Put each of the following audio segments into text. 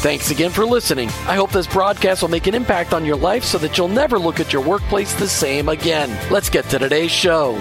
Thanks again for listening. I hope this broadcast will make an impact on your life so that you'll never look at your workplace the same again. Let's get to today's show.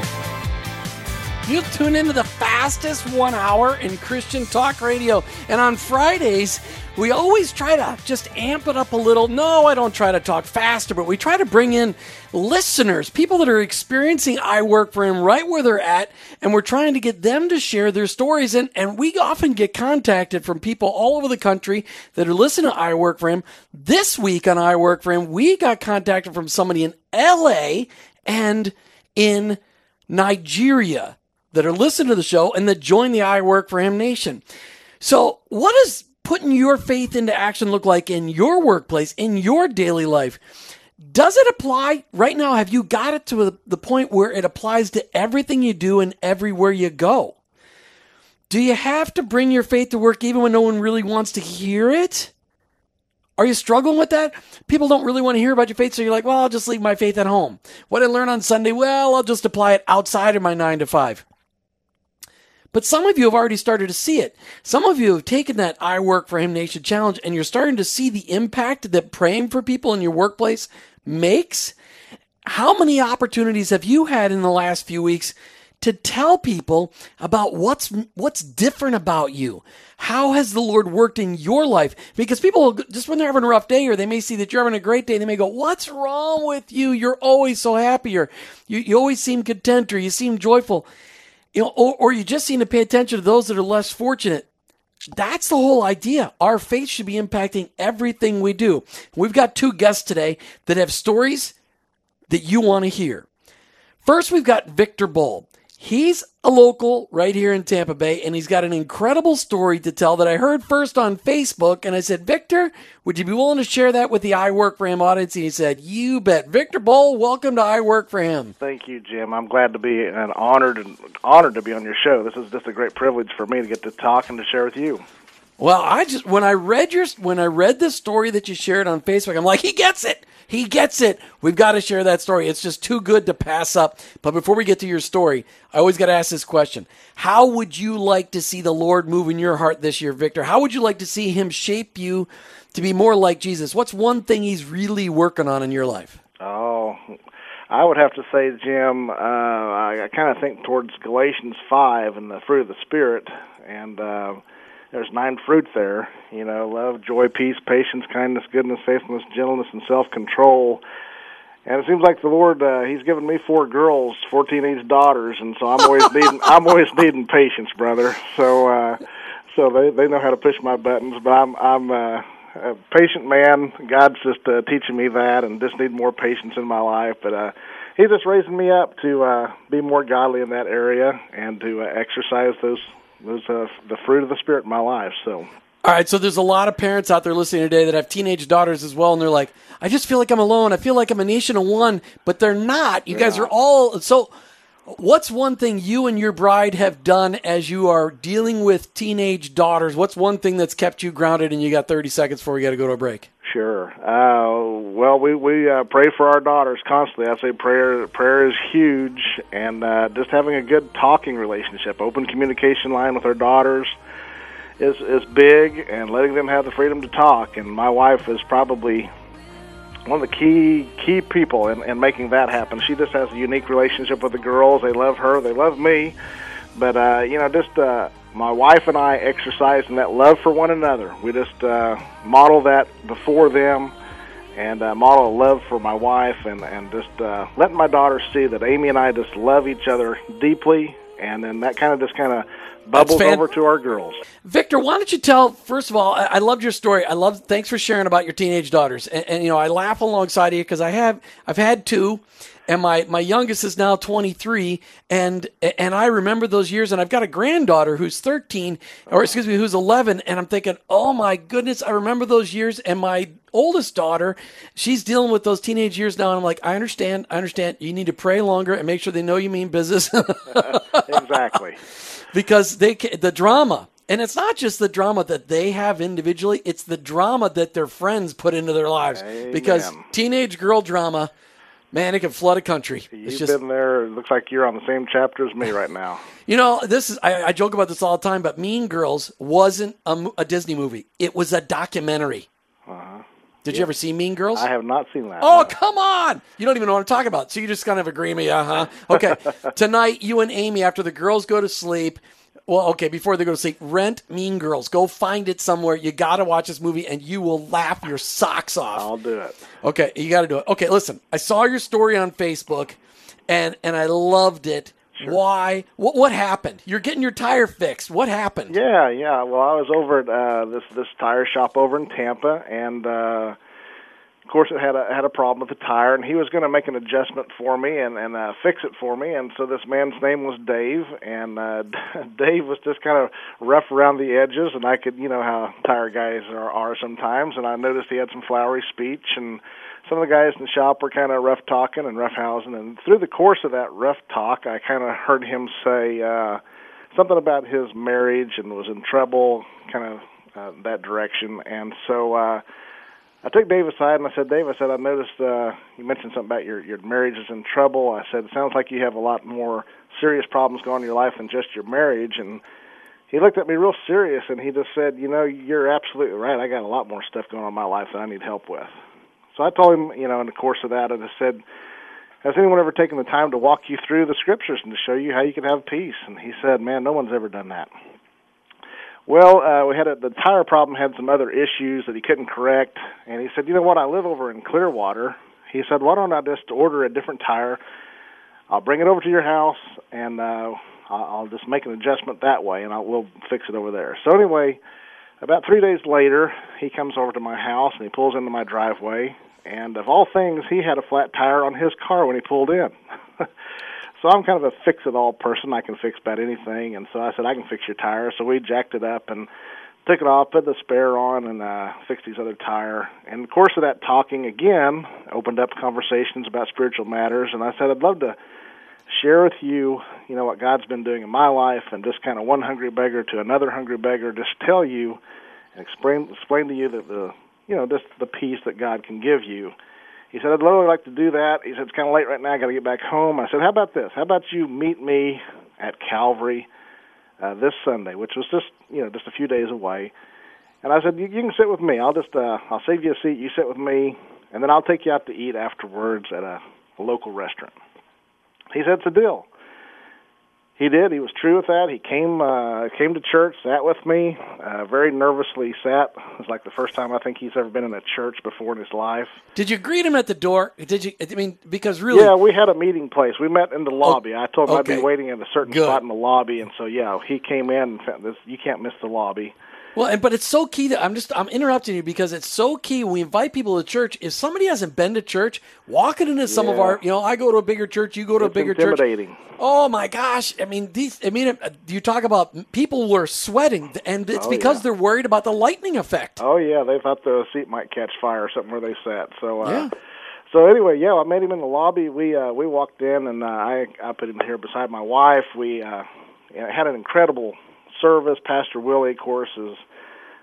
You tune into the fastest one hour in Christian talk radio. And on Fridays, we always try to just amp it up a little. No, I don't try to talk faster, but we try to bring in listeners, people that are experiencing I work for him right where they're at, and we're trying to get them to share their stories. And, and we often get contacted from people all over the country that are listening to I work for him. This week on I work for him, we got contacted from somebody in LA and in Nigeria that are listening to the show and that join the I Work for Him Nation. So, what does putting your faith into action look like in your workplace, in your daily life? Does it apply right now? Have you got it to the point where it applies to everything you do and everywhere you go? Do you have to bring your faith to work even when no one really wants to hear it? Are you struggling with that? People don't really want to hear about your faith, so you're like, well, I'll just leave my faith at home. What I learn on Sunday, well, I'll just apply it outside of my nine to five. But some of you have already started to see it. Some of you have taken that I Work for Him Nation challenge and you're starting to see the impact that praying for people in your workplace makes. How many opportunities have you had in the last few weeks to tell people about what's what's different about you? How has the Lord worked in your life? Because people just when they're having a rough day or they may see that you're having a great day, they may go, "What's wrong with you? You're always so happy or you, you always seem content or you seem joyful." You know, or, or you just seem to pay attention to those that are less fortunate. That's the whole idea. Our faith should be impacting everything we do. We've got two guests today that have stories that you want to hear. First, we've got Victor Boll. He's a local right here in Tampa Bay, and he's got an incredible story to tell that I heard first on Facebook. And I said, Victor, would you be willing to share that with the I Work for Him audience? And he said, You bet. Victor Boll, welcome to I Work for Him. Thank you, Jim. I'm glad to be and honored and honored to be on your show. This is just a great privilege for me to get to talk and to share with you. Well, I just when I read your when I read the story that you shared on Facebook, I'm like, he gets it. He gets it. We've got to share that story. It's just too good to pass up. But before we get to your story, I always got to ask this question. How would you like to see the Lord move in your heart this year, Victor? How would you like to see him shape you to be more like Jesus? What's one thing he's really working on in your life? Oh, I would have to say, Jim, uh, I, I kind of think towards Galatians 5 and the fruit of the Spirit. And, uh, there's nine fruits there. You know, love, joy, peace, patience, kindness, goodness, faithfulness, gentleness, and self-control. And it seems like the Lord, uh, He's given me four girls, four teenage daughters, and so I'm always needing, I'm always needing patience, brother. So, uh, so they they know how to push my buttons, but I'm I'm uh, a patient man. God's just uh, teaching me that, and just need more patience in my life. But uh, He's just raising me up to uh, be more godly in that area and to uh, exercise those was uh, the fruit of the spirit in my life. So. All right, so there's a lot of parents out there listening today that have teenage daughters as well, and they're like, "I just feel like I'm alone. I feel like I'm a nation of one," but they're not. You yeah. guys are all so. What's one thing you and your bride have done as you are dealing with teenage daughters? What's one thing that's kept you grounded? And you got 30 seconds before we got to go to a break. Sure. Uh, well, we we uh, pray for our daughters constantly. I say prayer prayer is huge, and uh, just having a good talking relationship, open communication line with our daughters is is big, and letting them have the freedom to talk. And my wife is probably one of the key key people in, in making that happen. She just has a unique relationship with the girls. They love her. They love me. But uh, you know, just uh, my wife and I exercise in that love for one another. We just uh, model that before them, and a model of love for my wife, and and just uh, letting my daughter see that Amy and I just love each other deeply, and then that kind of just kind of bubbles fan- over to our girls. Victor, why don't you tell? First of all, I, I loved your story. I love. Thanks for sharing about your teenage daughters. And, and you know, I laugh alongside of you because I have. I've had two, and my my youngest is now 23, and and I remember those years. And I've got a granddaughter who's 13, or excuse me, who's 11, and I'm thinking, oh my goodness, I remember those years. And my oldest daughter, she's dealing with those teenage years now, and I'm like, I understand. I understand. You need to pray longer and make sure they know you mean business. exactly. Because they the drama and it's not just the drama that they have individually it's the drama that their friends put into their lives. Because teenage girl drama man it can flood a country. You've it's just been there. It looks like you're on the same chapter as me right now. you know this is I, I joke about this all the time but mean girls wasn't a, a disney movie. It was a documentary uh-huh. Did you ever see mean girls. I have not seen that. Oh, no. come on. You don't even know what I'm talking about. So you just kind of agree with me, uh huh. Okay. Tonight, you and Amy, after the girls go to sleep, well, okay, before they go to sleep, rent Mean Girls. Go find it somewhere. You got to watch this movie and you will laugh your socks off. I'll do it. Okay, you got to do it. Okay, listen, I saw your story on Facebook and, and I loved it. Why? What, what happened? You're getting your tire fixed. What happened? Yeah, yeah. Well, I was over at uh, this this tire shop over in Tampa, and uh, of course, it had a had a problem with the tire, and he was going to make an adjustment for me and and uh, fix it for me. And so this man's name was Dave, and uh, Dave was just kind of rough around the edges, and I could, you know, how tire guys are, are sometimes. And I noticed he had some flowery speech, and some of the guys in the shop were kind of rough talking and rough housing. And through the course of that rough talk, I kind of heard him say. uh something about his marriage and was in trouble, kind of uh, that direction. And so uh, I took Dave aside and I said, Dave, I said, I noticed uh, you mentioned something about your your marriage is in trouble. I said, it sounds like you have a lot more serious problems going on in your life than just your marriage. And he looked at me real serious and he just said, you know, you're absolutely right. I got a lot more stuff going on in my life that I need help with. So I told him, you know, in the course of that, and I said, has anyone ever taken the time to walk you through the scriptures and to show you how you can have peace? And he said, man, no one's ever done that. Well, uh, we had a, the tire problem had some other issues that he couldn't correct, and he said, you know what? I live over in Clearwater. He said, why don't I just order a different tire? I'll bring it over to your house, and uh, I'll I'll just make an adjustment that way, and I'll, we'll fix it over there. So anyway, about three days later, he comes over to my house and he pulls into my driveway. And of all things, he had a flat tire on his car when he pulled in. so I'm kind of a fix-it-all person. I can fix about anything. And so I said, I can fix your tire. So we jacked it up and took it off, put the spare on, and uh, fixed his other tire. And the course of that talking, again, opened up conversations about spiritual matters. And I said, I'd love to share with you, you know, what God's been doing in my life, and just kind of one hungry beggar to another hungry beggar, just tell you and explain explain to you that the, you know, just the peace that God can give you. He said, I'd really like to do that. He said, it's kind of late right now. I got to get back home. I said, how about this? How about you meet me at Calvary uh, this Sunday, which was just, you know, just a few days away. And I said, you, you can sit with me. I'll just, uh, I'll save you a seat. You sit with me, and then I'll take you out to eat afterwards at a, a local restaurant. He said, it's a deal. He did. He was true with that. He came uh, came to church, sat with me, uh, very nervously sat. It was like the first time I think he's ever been in a church before in his life. Did you greet him at the door? Did you? I mean, because really, Yeah, we had a meeting place. We met in the lobby. I told him I'd be waiting at a certain Good. spot in the lobby, and so yeah, he came in. And found this, you can't miss the lobby. Well, and, but it's so key that I'm just I'm interrupting you because it's so key when we invite people to church. If somebody hasn't been to church, walking into some of our, you know, I go to a bigger church, you go to a It's bigger church. Oh my gosh! I mean, these. I mean, uh, you talk about people were sweating, and it's Oh, because yeah. they're worried about the lightning effect. Oh yeah, they thought the seat might catch fire or something where they sat. So uh, Yeah. So anyway, yeah, I met him in the lobby. We uh, we walked in, and uh, I I put him here beside my wife. We uh, had an incredible service. Pastor Willie, of course, is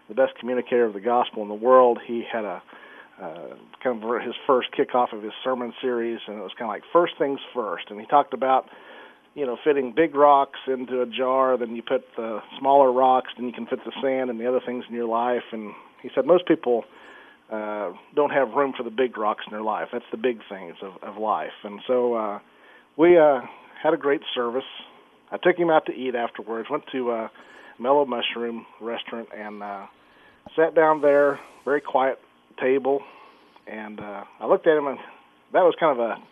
the best communicator of the gospel in the world. He had a uh, kind of his first kickoff of his sermon series, and it was kind of like first things first. And he talked about you know fitting big rocks into a jar, then you put the smaller rocks, then you can fit the sand and the other things in your life. And he said most people uh, don't have room for the big rocks in their life. That's the big things of, of life. And so uh, we uh, had a great service. I took him out to eat afterwards. Went to uh, Mellow Mushroom restaurant and uh, sat down there, very quiet table, and uh, I looked at him, and that was kind of a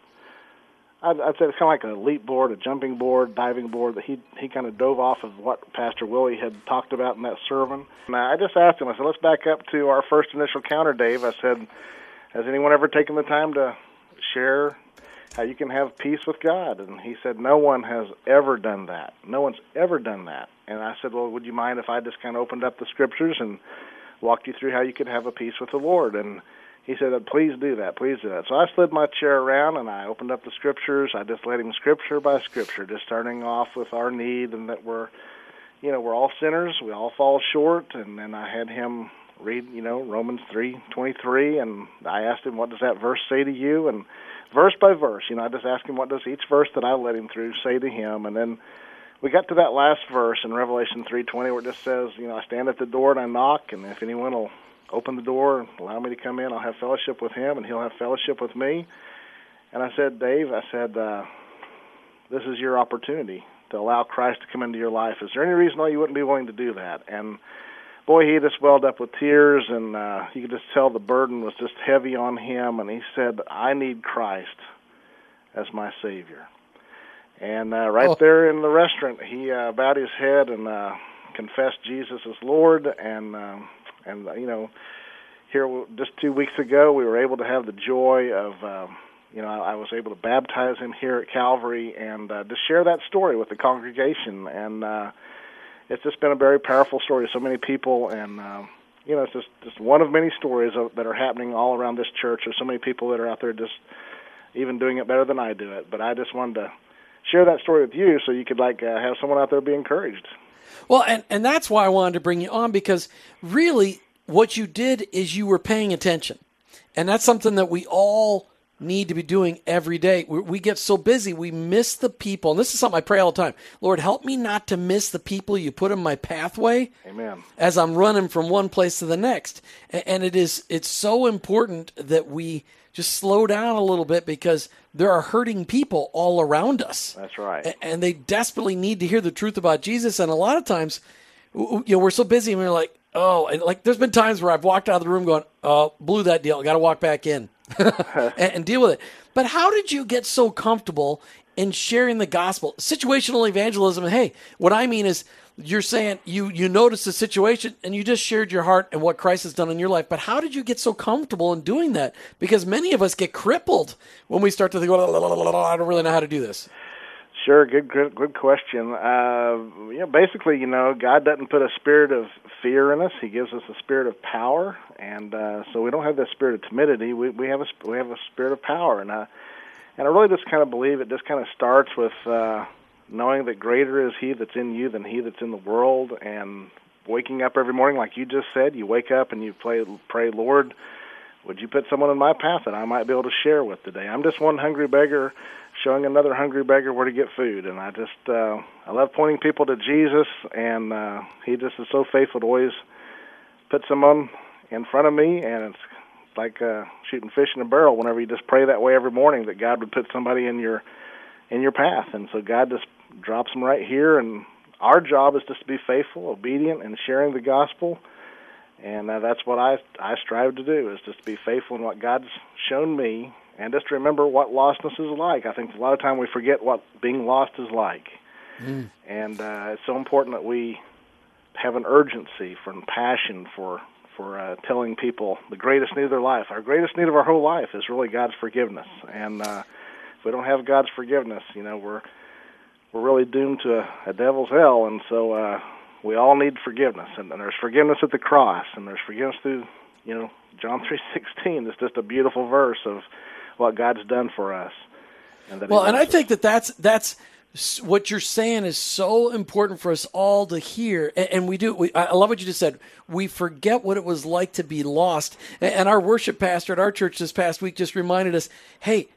I'd, I'd say it's kind of like a leap board, a jumping board, diving board that he he kind of dove off of what Pastor Willie had talked about in that sermon. And I just asked him. I said, "Let's back up to our first initial counter, Dave." I said, "Has anyone ever taken the time to share how you can have peace with God?" And he said, "No one has ever done that. No one's ever done that." And I said, "Well, would you mind if I just kind of opened up the scriptures and walked you through how you could have a peace with the Lord?" And he said, "Please do that. Please do that." So I slid my chair around and I opened up the scriptures. I just led him scripture by scripture, just starting off with our need and that we're, you know, we're all sinners. We all fall short. And then I had him read, you know, Romans three twenty three, and I asked him, "What does that verse say to you?" And verse by verse, you know, I just ask him, "What does each verse that I led him through say to him?" And then we got to that last verse in Revelation 3:20 where it just says, you know, I stand at the door and I knock, and if anyone will open the door and allow me to come in. I'll have fellowship with him, and he'll have fellowship with me. And I said, Dave, I said, uh, this is your opportunity to allow Christ to come into your life. Is there any reason why you wouldn't be willing to do that? And boy, he just welled up with tears, and uh, you could just tell the burden was just heavy on him. And he said, I need Christ as my Savior. And uh, right oh. there in the restaurant, he uh, bowed his head and uh, confessed Jesus as Lord, and uh, and uh, you know, here just two weeks ago, we were able to have the joy of. Um, you know, I, I was able to baptize him here at Calvary and uh, to share that story with the congregation. And uh, it's just been a very powerful story to so many people. And uh, you know, it's just just one of many stories of, that are happening all around this church. There's so many people that are out there just even doing it better than I do it. But I just wanted to share that story with you so you could like uh, have someone out there be encouraged. Well, and, and that's why I wanted to bring you on because really what you did is you were paying attention. And that's something that we all need to be doing every day. We, we, get so busy, we miss the people. And this is something I pray all the time. Lord, help me not to miss the people you put in my pathway. Amen. As I'm running from one place to the next. And, and it is it's so important that we just slow down a little bit because there are hurting people all around us. That's right. And they desperately need to hear the truth about Jesus. And a lot of times, you know, we're so busy and we're like, oh, and like there's been times where I've walked out of the room going, oh, blew that deal. Got to walk back in and, and deal with it. But how did you get so comfortable in sharing the gospel? Situational evangelism. Hey, what I mean is you're saying you you noticed the situation and you just shared your heart and what Christ has done in your life. But how did you get so comfortable in doing that? Because many of us get crippled when we start to think, oh, I don't really know how to do this. Sure, good, good, good question. Uh, you know, basically, you know, God doesn't put a spirit of fear in us; He gives us a spirit of power, and uh, so we don't have that spirit of timidity. We we have a we have a spirit of power, and uh, and I really just kind of believe it just kind of starts with. Uh, knowing that greater is He that's in you than He that's in the world, and waking up every morning, like you just said, you wake up and you pray, pray, Lord, would you put someone in my path that I might be able to share with today? I'm just one hungry beggar showing another hungry beggar where to get food, and I just uh, I love pointing people to Jesus, and uh, He just is so faithful to always put someone in front of me, and it's like uh, shooting fish in a barrel. Whenever you just pray that way every morning, that God would put somebody in your in your path, and so God just drops them right here. And our job is just to be faithful, obedient, and sharing the gospel. And uh, that's what I I strive to do is just to be faithful in what God's shown me, and just remember what lostness is like. I think a lot of time we forget what being lost is like, mm. and uh, it's so important that we have an urgency for and passion for for uh, telling people the greatest need of their life. Our greatest need of our whole life is really God's forgiveness, and uh, if we don't have God's forgiveness, you know we're we're really doomed to a, a devil's hell, and so uh, we all need forgiveness. And, and there's forgiveness at the cross, and there's forgiveness through, you know, John three sixteen. It's just a beautiful verse of what God's done for us. And well, and I think that that's that's what you're saying is so important for us all to hear. And, and we do we, i love what you just said. We forget what it was like to be lost. And, and our worship pastor at our church this past week just reminded us hey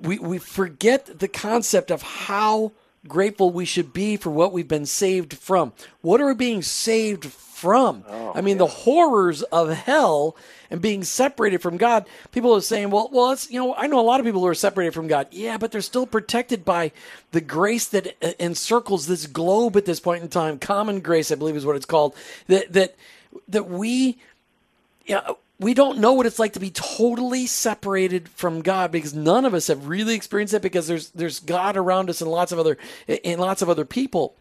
we, we forget the concept of how grateful we should be for what we've been saved from. What are we being saved from? Oh, I mean, yeah. the horrors of hell and being separated from God. People are saying, well, well, it's, you know, I know a lot of people who are separated from God. Yeah, but they're still protected by the grace that uh, encircles this globe at this point in time. Common grace, I believe is what it's called. That, that, that we, you know, we don't know what it's like to be totally separated from God because none of us have really experienced it because there's there's God around us and lots of other in lots of other people.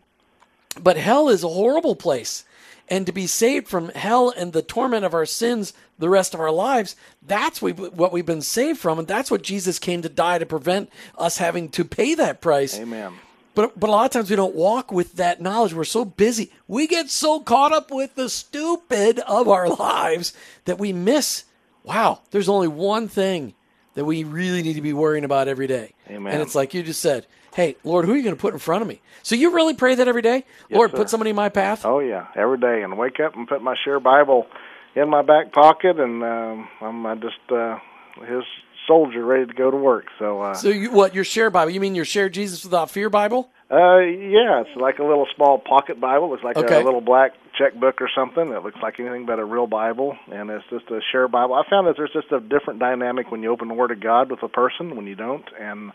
But hell is a horrible place. And to be saved from hell and the torment of our sins the rest of our lives, that's what we've been saved from. And that's what Jesus came to die to prevent us having to pay that price. Amen. But but a lot of times we don't walk with that knowledge. We're so busy. We get so caught up with the stupid of our lives that we miss. Wow, there's only one thing that we really need to be worrying about every day. Amen. And it's like you just said, "Hey, Lord, who are you going to put in front of me?" So you really pray that every day, Yes, Lord, sir. put somebody in my path. Oh yeah, every day, and wake up and put my share Bible in my back pocket, and um, I'm I just uh, his soldier ready to go to work. So, uh, So you what? Your share Bible? You mean your share Jesus without fear Bible? uh, yeah, it's like a little small pocket Bible. It's like Okay. a little black checkbook or something. It looks like anything but a real Bible, and it's just a share Bible. I found that there's just a different dynamic when you open the Word of God with a person when you don't, and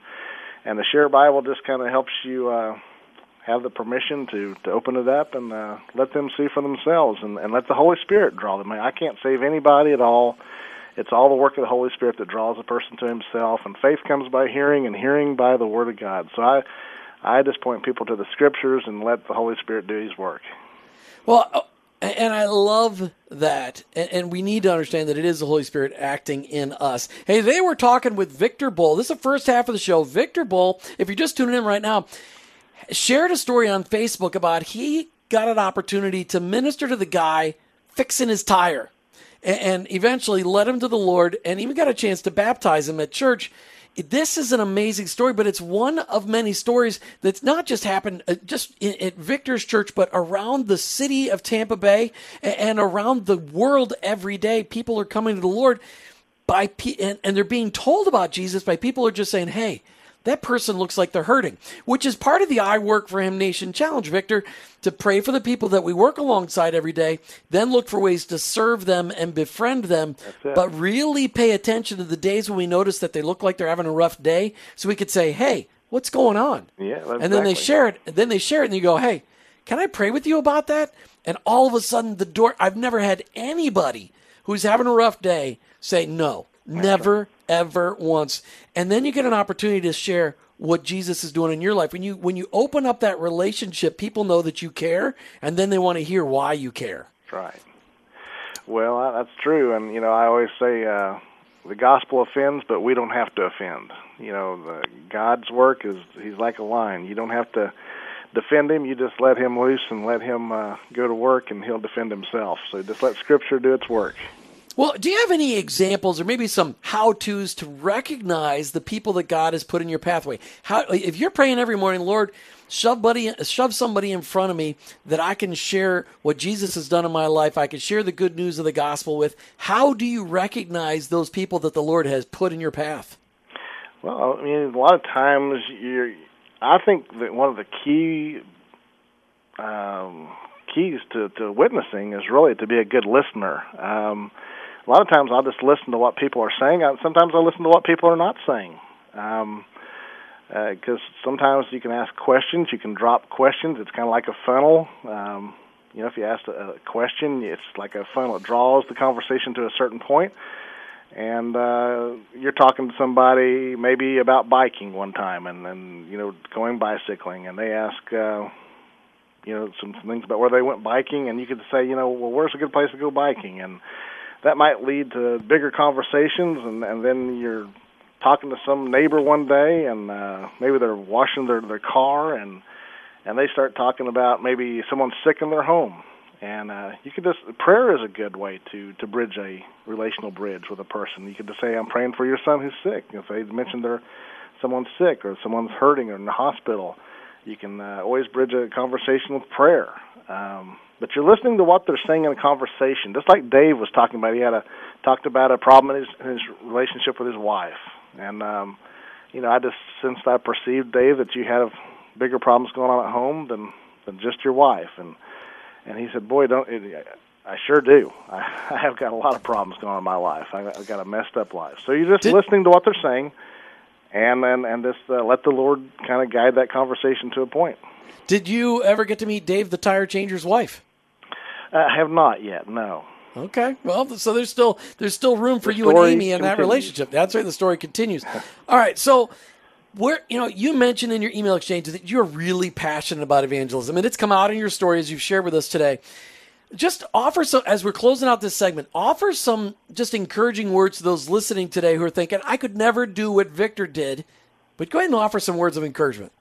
and the share Bible just kind of helps you. Uh, have the permission to to open it up and uh, let them see for themselves and, and let the Holy Spirit draw them. I can't save anybody at all. It's all the work of the Holy Spirit that draws a person to Himself, and faith comes by hearing, and hearing by the Word of God. So I, I just point people to the Scriptures and let the Holy Spirit do His work. Well, uh, and I love that. And, and we need to understand that it is the Holy Spirit acting in us. Hey, today we're talking with Victor Boll. This is the first half of the show. Victor Boll, if you're just tuning in right now, shared a story on Facebook about he got an opportunity to minister to the guy fixing his tire and, eventually led him to the Lord and even got a chance to baptize him at church. This is an amazing story, but it's one of many stories that's not just happened uh, just at Victor's church, but around the city of Tampa Bay and around the world every day. People are coming to the Lord by and, and they're being told about Jesus by people who are just saying, "Hey, that person looks like they're hurting," which is part of the I Work for Him Nation challenge, Victor, to pray for the people that we work alongside every day, then look for ways to serve them and befriend them, but really pay attention to the days when we notice that they look like they're having a rough day, so we could say, "Hey, what's going on?" Yeah, and then they share it. And then they share it, and you go, "Hey, can I pray with you about that?" And all of a sudden, the door. I've never had anybody who's having a rough day say no, never, ever once. And then you get an opportunity to share what Jesus is doing in your life. When you when you open up that relationship, people know that you care, and then they want to hear why you care. Right. Well, that's true, and you know, I always say uh, the gospel offends, but we don't have to offend. You know, the, God's work is He's like a lion. You don't have to defend Him. You just let Him loose and let Him uh, go to work, and He'll defend Himself. So just let Scripture do its work. Well, do you have any examples or maybe some how-tos to recognize the people that God has put in your pathway? How if you're praying every morning, Lord, shove buddy shove somebody in front of me that I can share what Jesus has done in my life, I can share the good news of the gospel with. How do you recognize those people that the Lord has put in your path? Well, I mean, a lot of times you're. I think that one of the key um, keys to, to witnessing is really to be a good listener. Um, a lot of times I'll just listen to what people are saying. Sometimes I listen to what people are not saying. Um, because sometimes you can ask questions, you can drop questions. It's kind of like a funnel. Um, you know, if you ask a, a question, it's like a funnel. It draws the conversation to a certain point. point, and uh, you're talking to somebody maybe about biking one time, and and you know going bicycling, and they ask. Uh, you know some, some things about where they went biking, and you could say, you know, well, where's a good place to go biking, and that might lead to bigger conversations, and and then you're talking to some neighbor one day, and uh, maybe they're washing their their car, and and they start talking about maybe someone's sick in their home, and uh, you could just prayer is a good way to to bridge a relational bridge with a person. You could just say, "I'm praying for your son who's sick." If they mention they're someone's sick or someone's hurting or in the hospital, you can uh, always bridge a conversation with prayer. Um, but you're listening to what they're saying in a conversation, just like Dave was talking about. He had a talked about a problem in his, in his relationship with his wife, and um, you know, I just sensed I perceived Dave that you had bigger problems going on at home than than just your wife, and and he said, "Boy, don't." It, I sure do. I, I have got a lot of problems going on in my life. I, I've got a messed up life. So you're just Did- listening to what they're saying, and and and just uh, let the Lord kind of guide that conversation to a point. Did you ever get to meet Dave the tire changer's wife? Uh, I have not yet. No. Okay. Well, so there's still there's still room for The you and Amy in that relationship. That's right. The story continues. All right. So where you know you mentioned in your email exchange that you're really passionate about evangelism, and it's come out in your story as you've shared with us today. Just offer some as we're closing out this segment. Offer some just encouraging words to those listening today who are thinking, "I could never do what Victor did," but go ahead and offer some words of encouragement.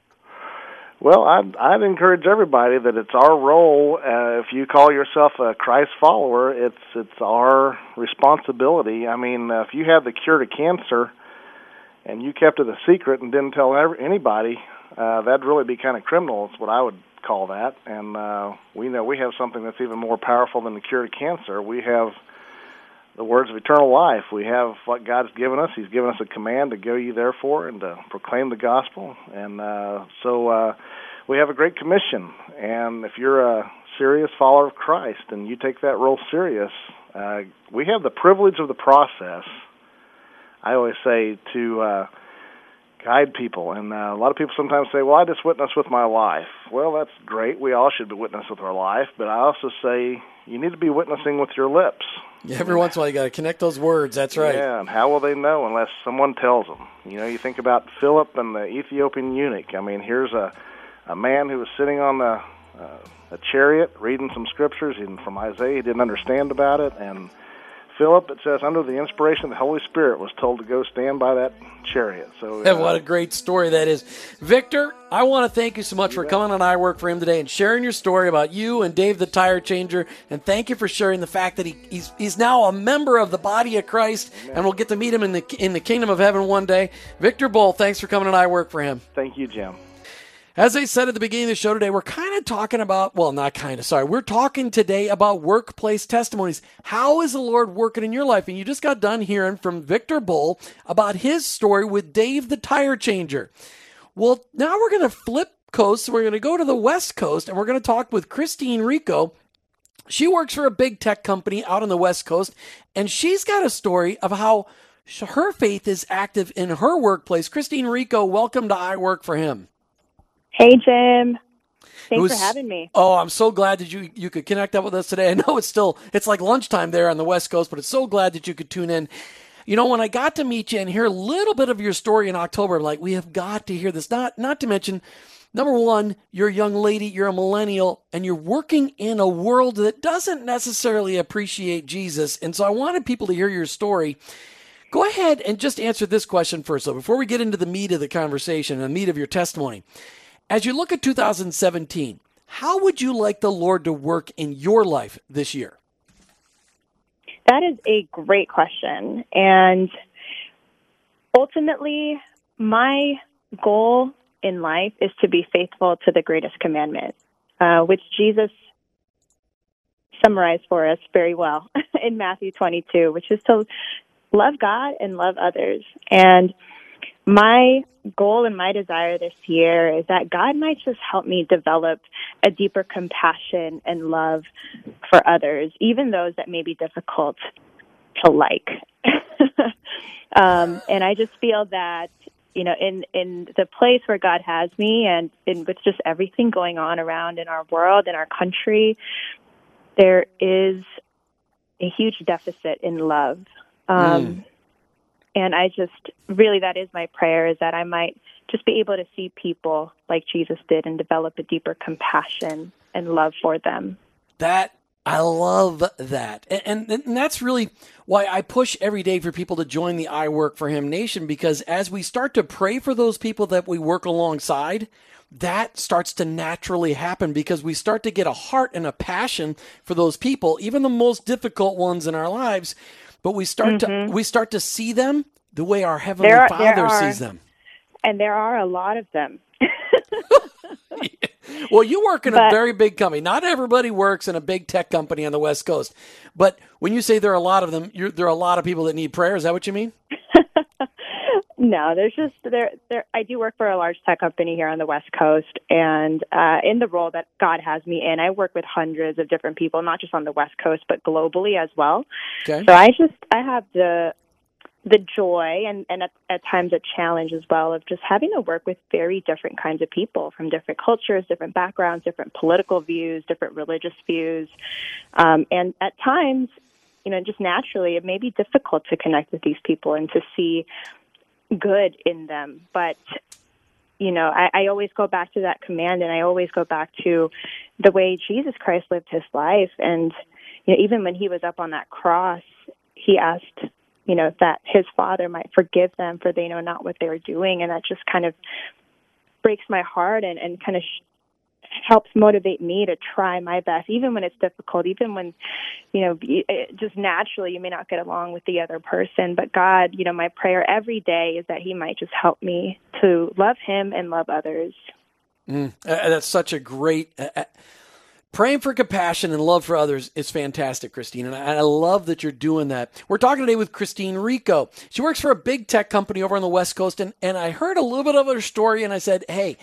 Well, I'd, I'd encourage everybody that it's our role. Uh, if you call yourself a Christ follower, it's it's our responsibility. I mean, uh, if you had the cure to cancer and you kept it a secret and didn't tell ever, anybody, uh, that'd really be kind of criminal. Is what I would call that. And uh, we know we have something that's even more powerful than the cure to cancer. We have the words of eternal life. We have what God's given us. He's given us a command to go ye therefore and to proclaim the gospel. And uh, so uh, we have a great commission. And if you're a serious follower of Christ and you take that role serious, uh, we have the privilege of the process. I always say to uh, guide people, and uh, a lot of people sometimes say, "Well, I just witness with my life." Well, that's great. We all should be witness with our life, but I also say you need to be witnessing with your lips. Every once in a while, you got to connect those words. That's right. Yeah, and how will they know unless someone tells them? You know, you think about Philip and the Ethiopian eunuch. I mean, here's a a man who was sitting on the uh, a chariot reading some scriptures even from Isaiah. He didn't understand about it, and Philip, it says, under the inspiration of the Holy Spirit, was told to go stand by that chariot. So, uh, what a great story that is. Victor, I want to thank you so much for coming on I Work for Him today and sharing your story about you and Dave the Tire Changer. And thank you for sharing the fact that he, he's, he's now a member of the body of Christ and we'll get to meet him in the, in the kingdom of heaven one day. Victor Boll, thanks for coming on I Work for Him. thank you, Jim. As I said at the beginning of the show today, we're kind of talking about, well, not kind of, sorry. We're talking today about workplace testimonies. How is the Lord working in your life? And you just got done hearing from Victor Boll about his story with Dave the Tire Changer. Well, now we're going to flip coasts. We're going to go to the West Coast and we're going to talk with Christeen Rico. She works for a big tech company out on the West Coast, and she's got a story of how her faith is active in her workplace. Christeen Rico, welcome to I Work for Him. Hey, Jim. Thanks was- for having me. Oh, I'm so glad that you you could connect up with us today. I know it's still it's like lunchtime there on the West Coast, but it's so glad that you could tune in. You know, when I got to meet you and hear a little bit of your story in October, I'm like, we have got to hear this. Not not to mention, number one, you're a young lady, you're a millennial, and you're working in a world that doesn't necessarily appreciate Jesus. And so I wanted people to hear your story. Go ahead and just answer this question first, though, before we get into the meat of the conversation and the meat of your testimony. As you look at 2017, how would you like the Lord to work in your life this year? That is a great question. And ultimately, my goal in life is to be faithful to the greatest commandment, uh, which Jesus summarized for us very well in Matthew 22, which is to love God and love others. And my goal and my desire this year is that God might just help me develop a deeper compassion and love for others, even those that may be difficult to like. um, and I just feel that you know, in in the place where God has me, and with just everything going on around in our world, in our country, there is a huge deficit in love. Um, And I just really, that is my prayer, is that I might just be able to see people like Jesus did and develop a deeper compassion and love for them. That I love that, and, and and that's really why I push every day for people to join the I Work for Him Nation because as we start to pray for those people that we work alongside, that starts to naturally happen because we start to get a heart and a passion for those people, even the most difficult ones in our lives. But we start to mm-hmm. we start to see them the way our heavenly There are- there Father are. sees them. And there are a lot of them. Well, you work in a very big company. Not everybody works in a big tech company on the West Coast. But when you say there are a lot of them, you're, there are a lot of people that need prayer. Is that what you mean? No, there's just there. There, I do work for a large tech company here on the West Coast, and uh, in the role that God has me in, I work with hundreds of different people, not just on the West Coast, but globally as well. Okay. So I just I have the the joy and and at, at times a challenge as well of just having to work with very different kinds of people from different cultures, different backgrounds, different political views, different religious views, um, and at times you know, just naturally, it may be difficult to connect with these people and to see good in them. But, you know, I, I always go back to that command and I always go back to the way Jesus Christ lived his life. And, you know, even when he was up on that cross, he asked, you know, that his father might forgive them for they know not what they were doing. And that just kind of breaks my heart and, and kind of helps motivate me to try my best, even when it's difficult, even when, you know, it, just naturally you may not get along with the other person. But God, you know, my prayer every day is that He might just help me to love Him and love others. Mm, that's such a great. Uh praying for compassion and love for others is fantastic, Christeen. And I, I, love that you're doing that. We're talking today with Christeen Rico. She works for a big tech company over on the West Coast. And, and I heard a little bit of her story and I said, hey,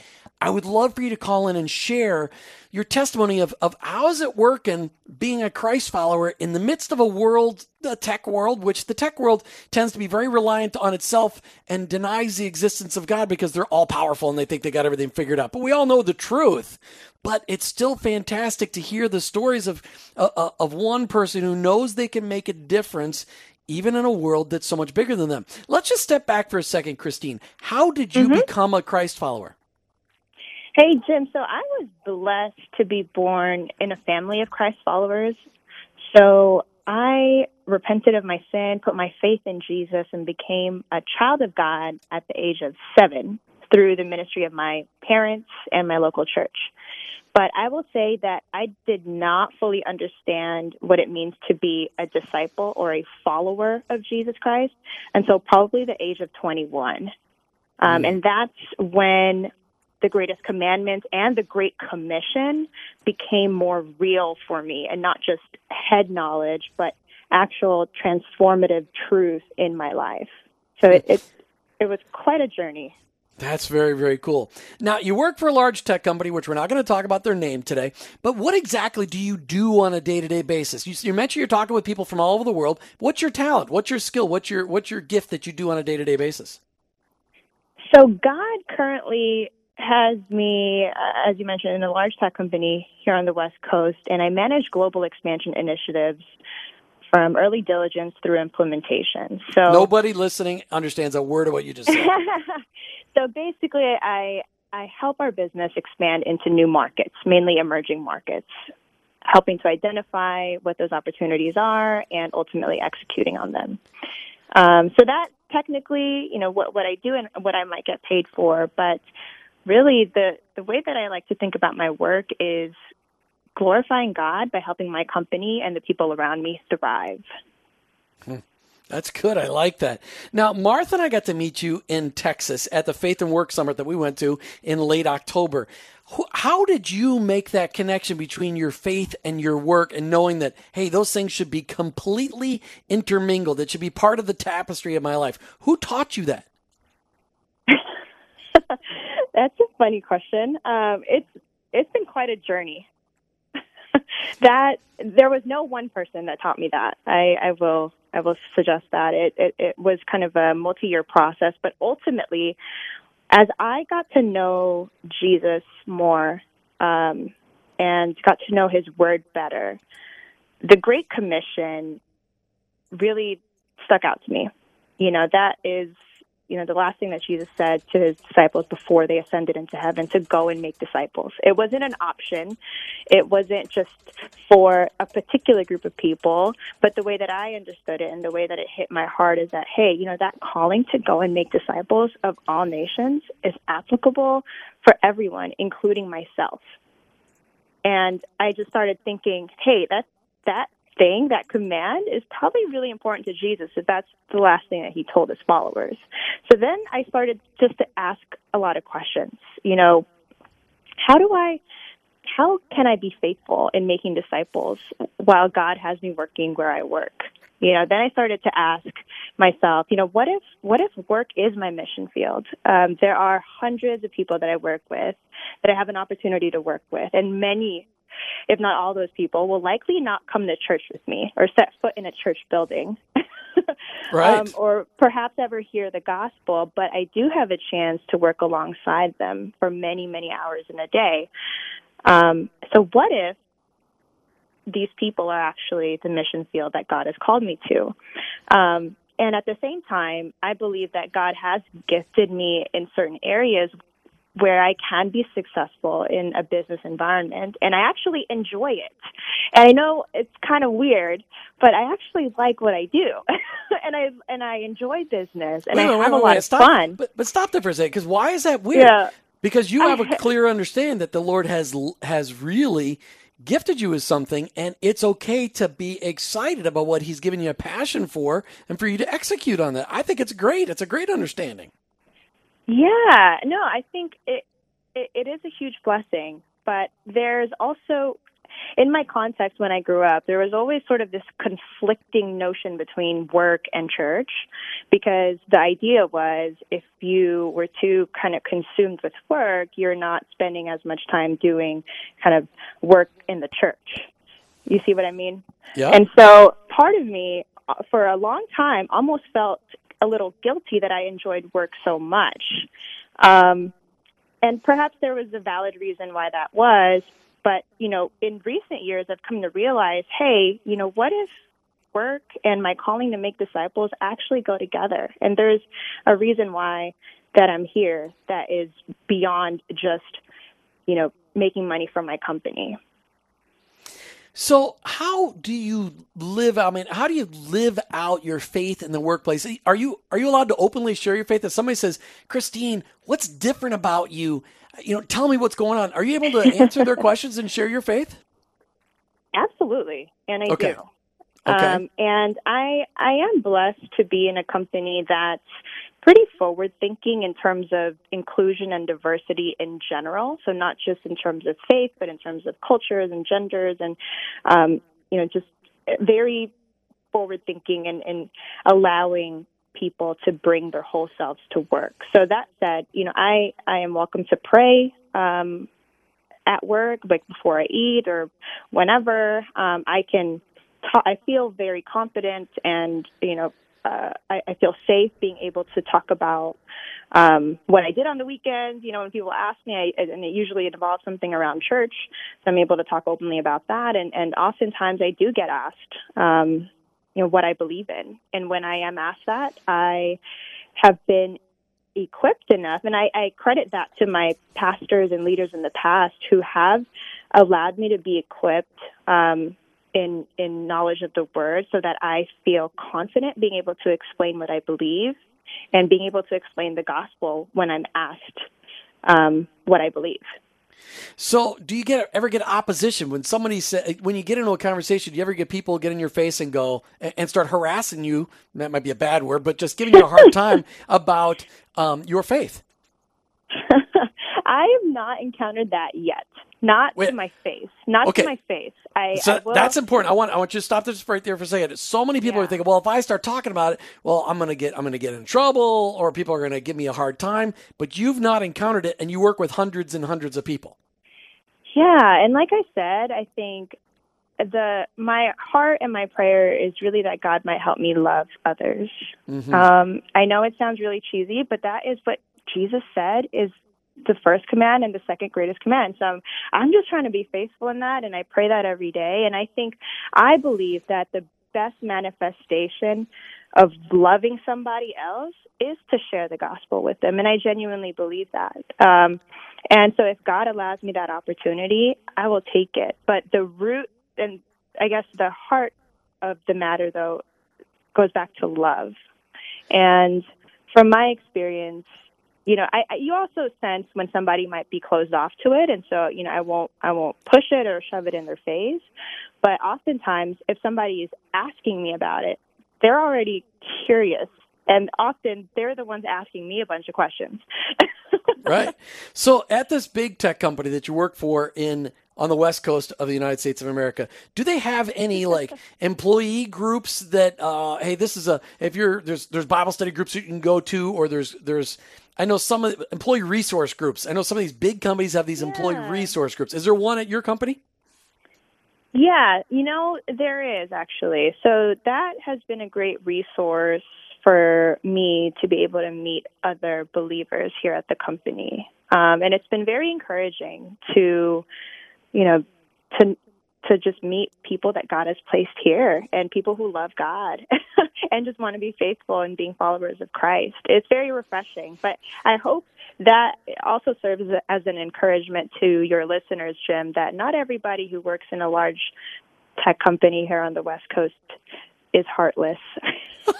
I would love for you to call in and share your testimony of, of how is it working being a Christ follower in the midst of a world, the tech world, which the tech world tends to be very reliant on itself and denies the existence of God because they're all powerful and they think they got everything figured out. But we all know the truth. But it's still fantastic to hear the stories of uh, uh of one person who knows they can make a difference even in a world that's so much bigger than them. Let's just step back for a second, Christeen. How did you mm-hmm. become a Christ follower? Hey, Jim. So I was blessed to be born in a family of Christ followers. So I repented of my sin, put my faith in Jesus, and became a child of God at the age of seven through the ministry of my parents and my local church. But I will say that I did not fully understand what it means to be a disciple or a follower of Jesus Christ until probably the age of 21. Um, mm. and that's when the greatest commandments and the great commission became more real for me and not just head knowledge but actual transformative truth in my life so it it, it was quite a journey that's very, very cool. Now, you work for a large tech company, which we're not going to talk about their name today, but what exactly do you do on a day to day basis? You, you, mentioned you're talking with people from all over the world. What's your talent? What's your skill? What's your, what's your gift that you do on a day to day basis? So, God currently has me, uh, as you mentioned, in a large tech company here on the West Coast, and I manage global expansion initiatives from early diligence through implementation. So nobody listening understands a word of what you just said. so basically, I I help our business expand into new markets, mainly emerging markets, helping to identify what those opportunities are and ultimately executing on them. Um, so that technically, you know, what what I do and what I might get paid for, but really the the way that I like to think about my work is glorifying God by helping my company and the people around me thrive. Hmm. That's good. I like that. Now, Martha and I got to meet you in Texas at the Faith and Work Summit that we went to in late October. How did you make that connection between your faith and your work and knowing that, hey, those things should be completely intermingled? It should be part of the tapestry of my life. Who taught you that? That's a funny question. Um, it's it's been quite a journey. that there was no one person that taught me that. I, I will I will suggest that it, it it was kind of a multi year process, but ultimately, as I got to know Jesus more um, and got to know His Word better, the Great Commission really stuck out to me. You know that is you know, the last thing that Jesus said to his disciples before they ascended into heaven to go and make disciples. It wasn't an option. It wasn't just for a particular group of people, but the way that I understood it and the way that it hit my heart is that, hey, you know, that calling to go and make disciples of all nations is applicable for everyone, including myself. And I just started thinking, hey, that that thing, that command, is probably really important to Jesus if that's the last thing that he told his followers. So then I started just to ask a lot of questions. You know, how do I, how can I be faithful in making disciples while God has me working where I work? You know, then I started to ask myself, you know, what if what if work is my mission field? Um, there are hundreds of people that I work with, that I have an opportunity to work with, and many if not all those people, will likely not come to church with me or set foot in a church building. right. Um, or perhaps ever hear the gospel, but I do have a chance to work alongside them for many, many hours in a day. Um, so, what if these people are actually the mission field that God has called me to. Um, and at the same time, I believe that God has gifted me in certain areas where I can be successful in a business environment and I actually enjoy it. And I know it's kind of weird, but I actually like what I do. and I and I enjoy business and wait, I wait, have wait, a lot of stop, fun. But but stop there for a second cuz why is that weird? Yeah. Because you have a clear understanding that the Lord has has really gifted you with something and it's okay to be excited about what he's given you a passion for and for you to execute on that. I think it's great. It's a great understanding. Yeah, no, I think it, it, it is a huge blessing, but there's also in my context when I grew up, there was always sort of this conflicting notion between work and church because the idea was if you were too kind of consumed with work, you're not spending as much time doing kind of work in the church. You see what I mean? Yeah. And so part of me uh, for a long time almost felt a little guilty that I enjoyed work so much. Um, and perhaps there was a valid reason why that was. But, you know, in recent years, I've come to realize hey, you know, what if work and my calling to make disciples actually go together? And there's a reason why that I'm here that is beyond just, you know, making money from my company. So, how do you live? I mean, how do you live out your faith in the workplace? Are you are you allowed to openly share your faith? If somebody says, "Christeen, what's different about you?" You know, tell me what's going on. Are you able to answer their questions and share your faith? Absolutely, and I okay. do. Okay. Um, and I I am blessed to be in a company that's pretty forward thinking in terms of inclusion and diversity in general. So not just in terms of faith, but in terms of cultures and genders and, um, you know, just very forward thinking and, and allowing people to bring their whole selves to work. So that said, you know, I, I am welcome to pray, um, at work, like before I eat or whenever, um, I can, ta- I feel very confident and, you know, uh, I, I feel safe being able to talk about um, what I did on the weekend. You know, when people ask me, I, and it usually involves something around church, so I'm able to talk openly about that. And, and oftentimes, I do get asked, um, you know, what I believe in. And when I am asked that, I have been equipped enough, and I, I credit that to my pastors and leaders in the past who have allowed me to be equipped. Um, in in knowledge of the word so that I feel confident being able to explain what I believe and being able to explain the gospel when I'm asked um, what I believe. So, do you get ever get opposition when somebody say when you get into a conversation? Do you ever get people get in your face and go and start harassing you? That might be a bad word, but just giving you a hard time about um, your faith. I have not encountered that yet. Not Wait, to my face. Not okay. to my face. I, so I will, that's important. I want I want you to stop this right there for a second. So many people yeah. are thinking, well, if I start talking about it, well, I'm gonna get I'm gonna get in trouble, or people are gonna give me a hard time. But you've not encountered it, and you work with hundreds and hundreds of people. Yeah, and like I said, I think the my heart and my prayer is really that God might help me love others. Mm-hmm. Um, I know it sounds really cheesy, but that is what Jesus said is the first command and the second greatest command. So I'm, I'm just trying to be faithful in that, and I pray that every day. And I think I believe that the best manifestation of loving somebody else is to share the gospel with them, and I genuinely believe that. Um, and so, if God allows me that opportunity, I will take it. But the root and I guess the heart of the matter, though, goes back to love. And from my experience, you know, I, I you also sense when somebody might be closed off to it, and so you know, I won't I won't push it or shove it in their face. But oftentimes, if somebody is asking me about it, they're already curious, and often they're the ones asking me a bunch of questions. right. So, at this big tech company that you work for in on the west coast of the United States of America. Do they have any like employee groups that uh, hey, this is a if you're there's there's Bible study groups you can go to, or there's there's I know some of the employee resource groups. I know some of these big companies have these yeah. employee resource groups. Is there one at your company? Yeah, you know, there is actually. So that has been a great resource for me to be able to meet other believers here at the company. Um, and it's been very encouraging to, you know, to to just meet people that God has placed here and people who love God and just want to be faithful and being followers of Christ. It's very refreshing. But I hope that also serves as an encouragement to your listeners, Jim, that not everybody who works in a large tech company here on the West Coast is heartless.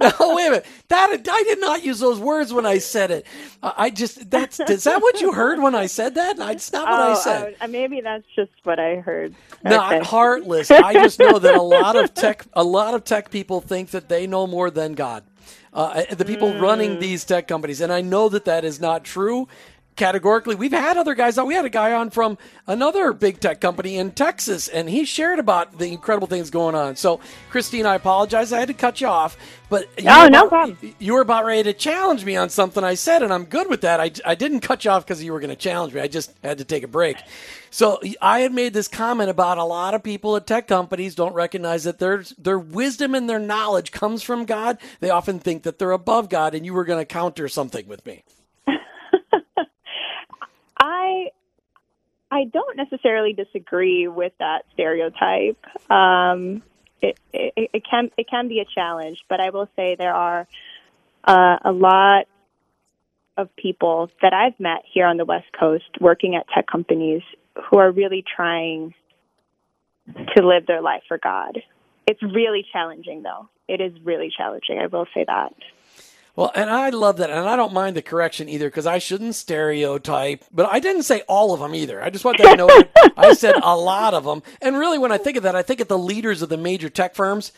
no, wait a minute. That I did not use those words when I said it. I just that's is that what you heard when I said that? That's not what oh, I said. Uh, maybe that's just what I heard. Not okay. heartless. I just know that a lot of tech a lot of tech people think that they know more than God. Uh, the people mm. running these tech companies, and I know that that is not true categorically. We've had other guys on. We had a guy on from another big tech company in Texas, and he shared about the incredible things going on. So, Christeen, I apologize. I had to cut you off, but you oh, no about, problem. You were about ready to challenge me on something I said, and I'm good with that. I, I didn't cut you off because you were going to challenge me. I just had to take a break. So I had made this comment about a lot of people at tech companies don't recognize that their their wisdom and their knowledge comes from God. They often think that they're above God, and you were going to counter something with me. I I don't necessarily disagree with that stereotype. Um, it, it, it, can it can be a challenge, but I will say there are uh, a lot of people that I've met here on the West Coast working at tech companies who are really trying to live their life for God. It's really challenging, though. It is really challenging. I will say that. Well, and I love that, and I don't mind the correction either because I shouldn't stereotype. But I didn't say all of them either. I just want that noted. I said a lot of them, and really, when I think of that, I think of the leaders of the major tech firms.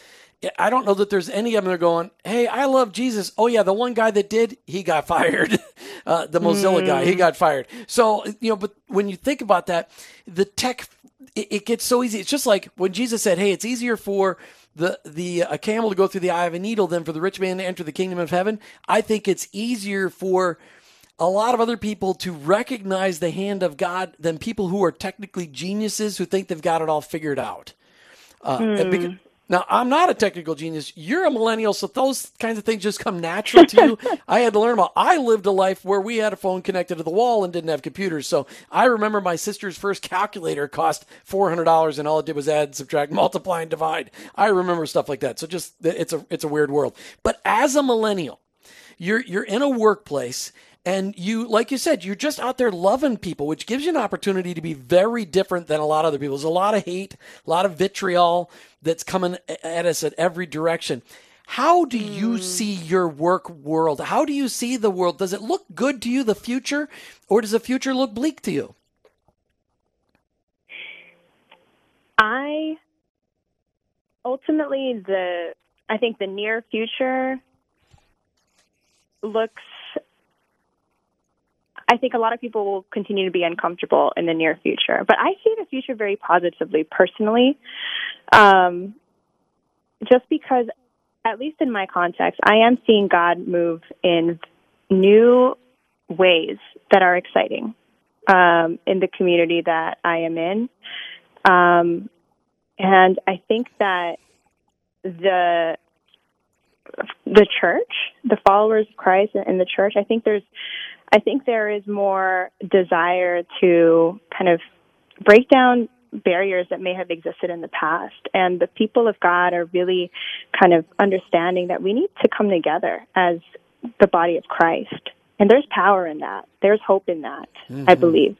I don't know that there's any of them that are going, "Hey, I love Jesus." Oh yeah, the one guy that did, he got fired. Uh, the Mozilla mm. guy, he mm. got fired. So you know, but when you think about that, the tech, it, it gets so easy. It's just like when Jesus said, "Hey, it's easier for." The the a camel to go through the eye of a needle than for the rich man to enter the kingdom of heaven. I think it's easier for a lot of other people to recognize the hand of God than people who are technically geniuses who think they've got it all figured out. Uh, hmm. because, now, I'm not a technical genius. You're a millennial, so those kinds of things just come natural to you. I had to learn about. I lived a life where we had a phone connected to the wall and didn't have computers. So I remember my sister's first calculator cost four hundred dollars, and all it did was add, subtract, multiply, and divide. I remember stuff like that. So just it's a it's a weird world. But as a millennial, you're you're in a workplace and you like you said you're just out there loving people which gives you an opportunity to be very different than a lot of other people. There's a lot of hate a lot of vitriol that's coming at us at every direction. How do you mm. see your work world? How do you see the world? Does it look good to you the future or does the future look bleak to you? I ultimately the i think the near future looks I think a lot of people will continue to be uncomfortable in the near future. But I see the future very positively personally. Um, just because, at least in my context, I am seeing God move in new ways that are exciting um, in the community that I am in. Um, and I think that the the church, the followers of Christ in the church, I think there's I think there is more desire to kind of break down barriers that may have existed in the past. And the people of God are really kind of understanding that we need to come together as the body of Christ. And there's power in that. There's hope in that, mm-hmm. I believe.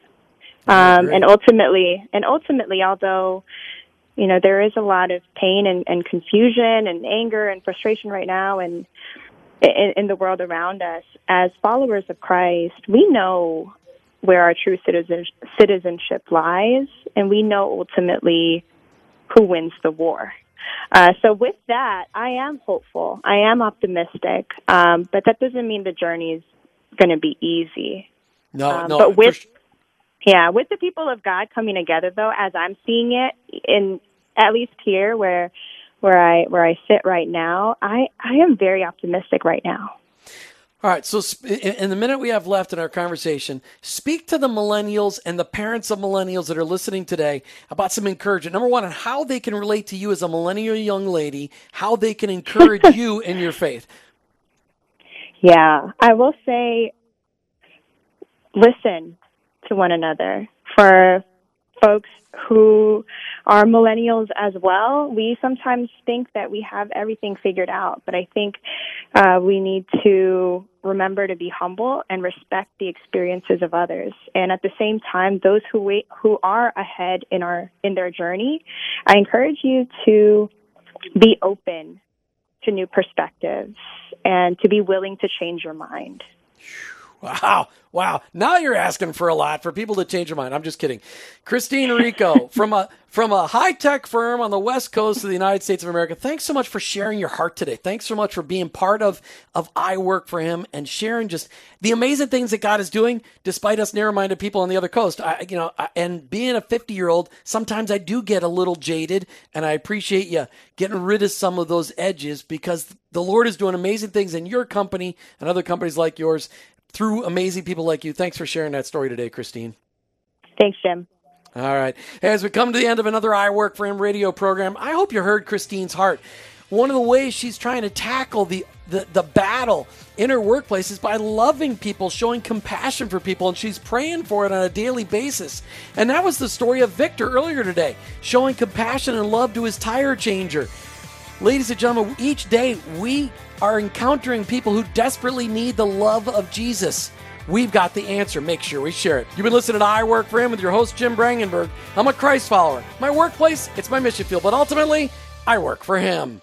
Um, and ultimately, and ultimately, although you know there is a lot of pain and, and confusion and anger and frustration right now, and in, in the world around us, as followers of Christ, we know where our true citizen, citizenship lies, and we know ultimately who wins the war. Uh, so, with that, I am hopeful. I am optimistic, um, but that doesn't mean the journey is going to be easy. No, um, no. But with yeah, with the people of God coming together, though, as I'm seeing it in at least here, where where I where I sit right now, I I am very optimistic right now. All right, so in the minute we have left in our conversation, speak to the millennials and the parents of millennials that are listening today about some encouragement. Number one, on how they can relate to you as a millennial young lady, how they can encourage you in your faith. Yeah, I will say listen to one another. For folks who are millennials as well, we sometimes think that we have everything figured out. But I think uh, we need to remember to be humble and respect the experiences of others. And at the same time, those who wait, who are ahead in our in their journey, I encourage you to be open to new perspectives and to be willing to change your mind. Wow. Wow. Now you're asking for a lot for people to change their mind. I'm just kidding. Christeen Rico from a from a high-tech firm on the west coast of the United States of America. Thanks so much for sharing your heart today. Thanks so much for being part of of I Work for Him and sharing just the amazing things that God is doing despite us narrow-minded people on the other coast. I you know, and being a 50-year-old, sometimes I do get a little jaded and I appreciate you getting rid of some of those edges because the Lord is doing amazing things in your company and other companies like yours through amazing people like you. Thanks for sharing that story today, Christeen. Thanks, Jim. All right. As we come to the end of another I Work for Him radio program, I hope you heard Christeen's heart. One of the ways she's trying to tackle the, the, the battle in her workplace is by loving people, showing compassion for people, and she's praying for it on a daily basis. And that was the story of Victor earlier today, showing compassion and love to his tire changer. Ladies and gentlemen, each day we are encountering people who desperately need the love of Jesus. We've got the answer. Make sure we share it. You've been listening to I Work for Him with your host, Jim Brangenberg. I'm a Christ follower. My workplace, it's my mission field, but ultimately, I work for Him.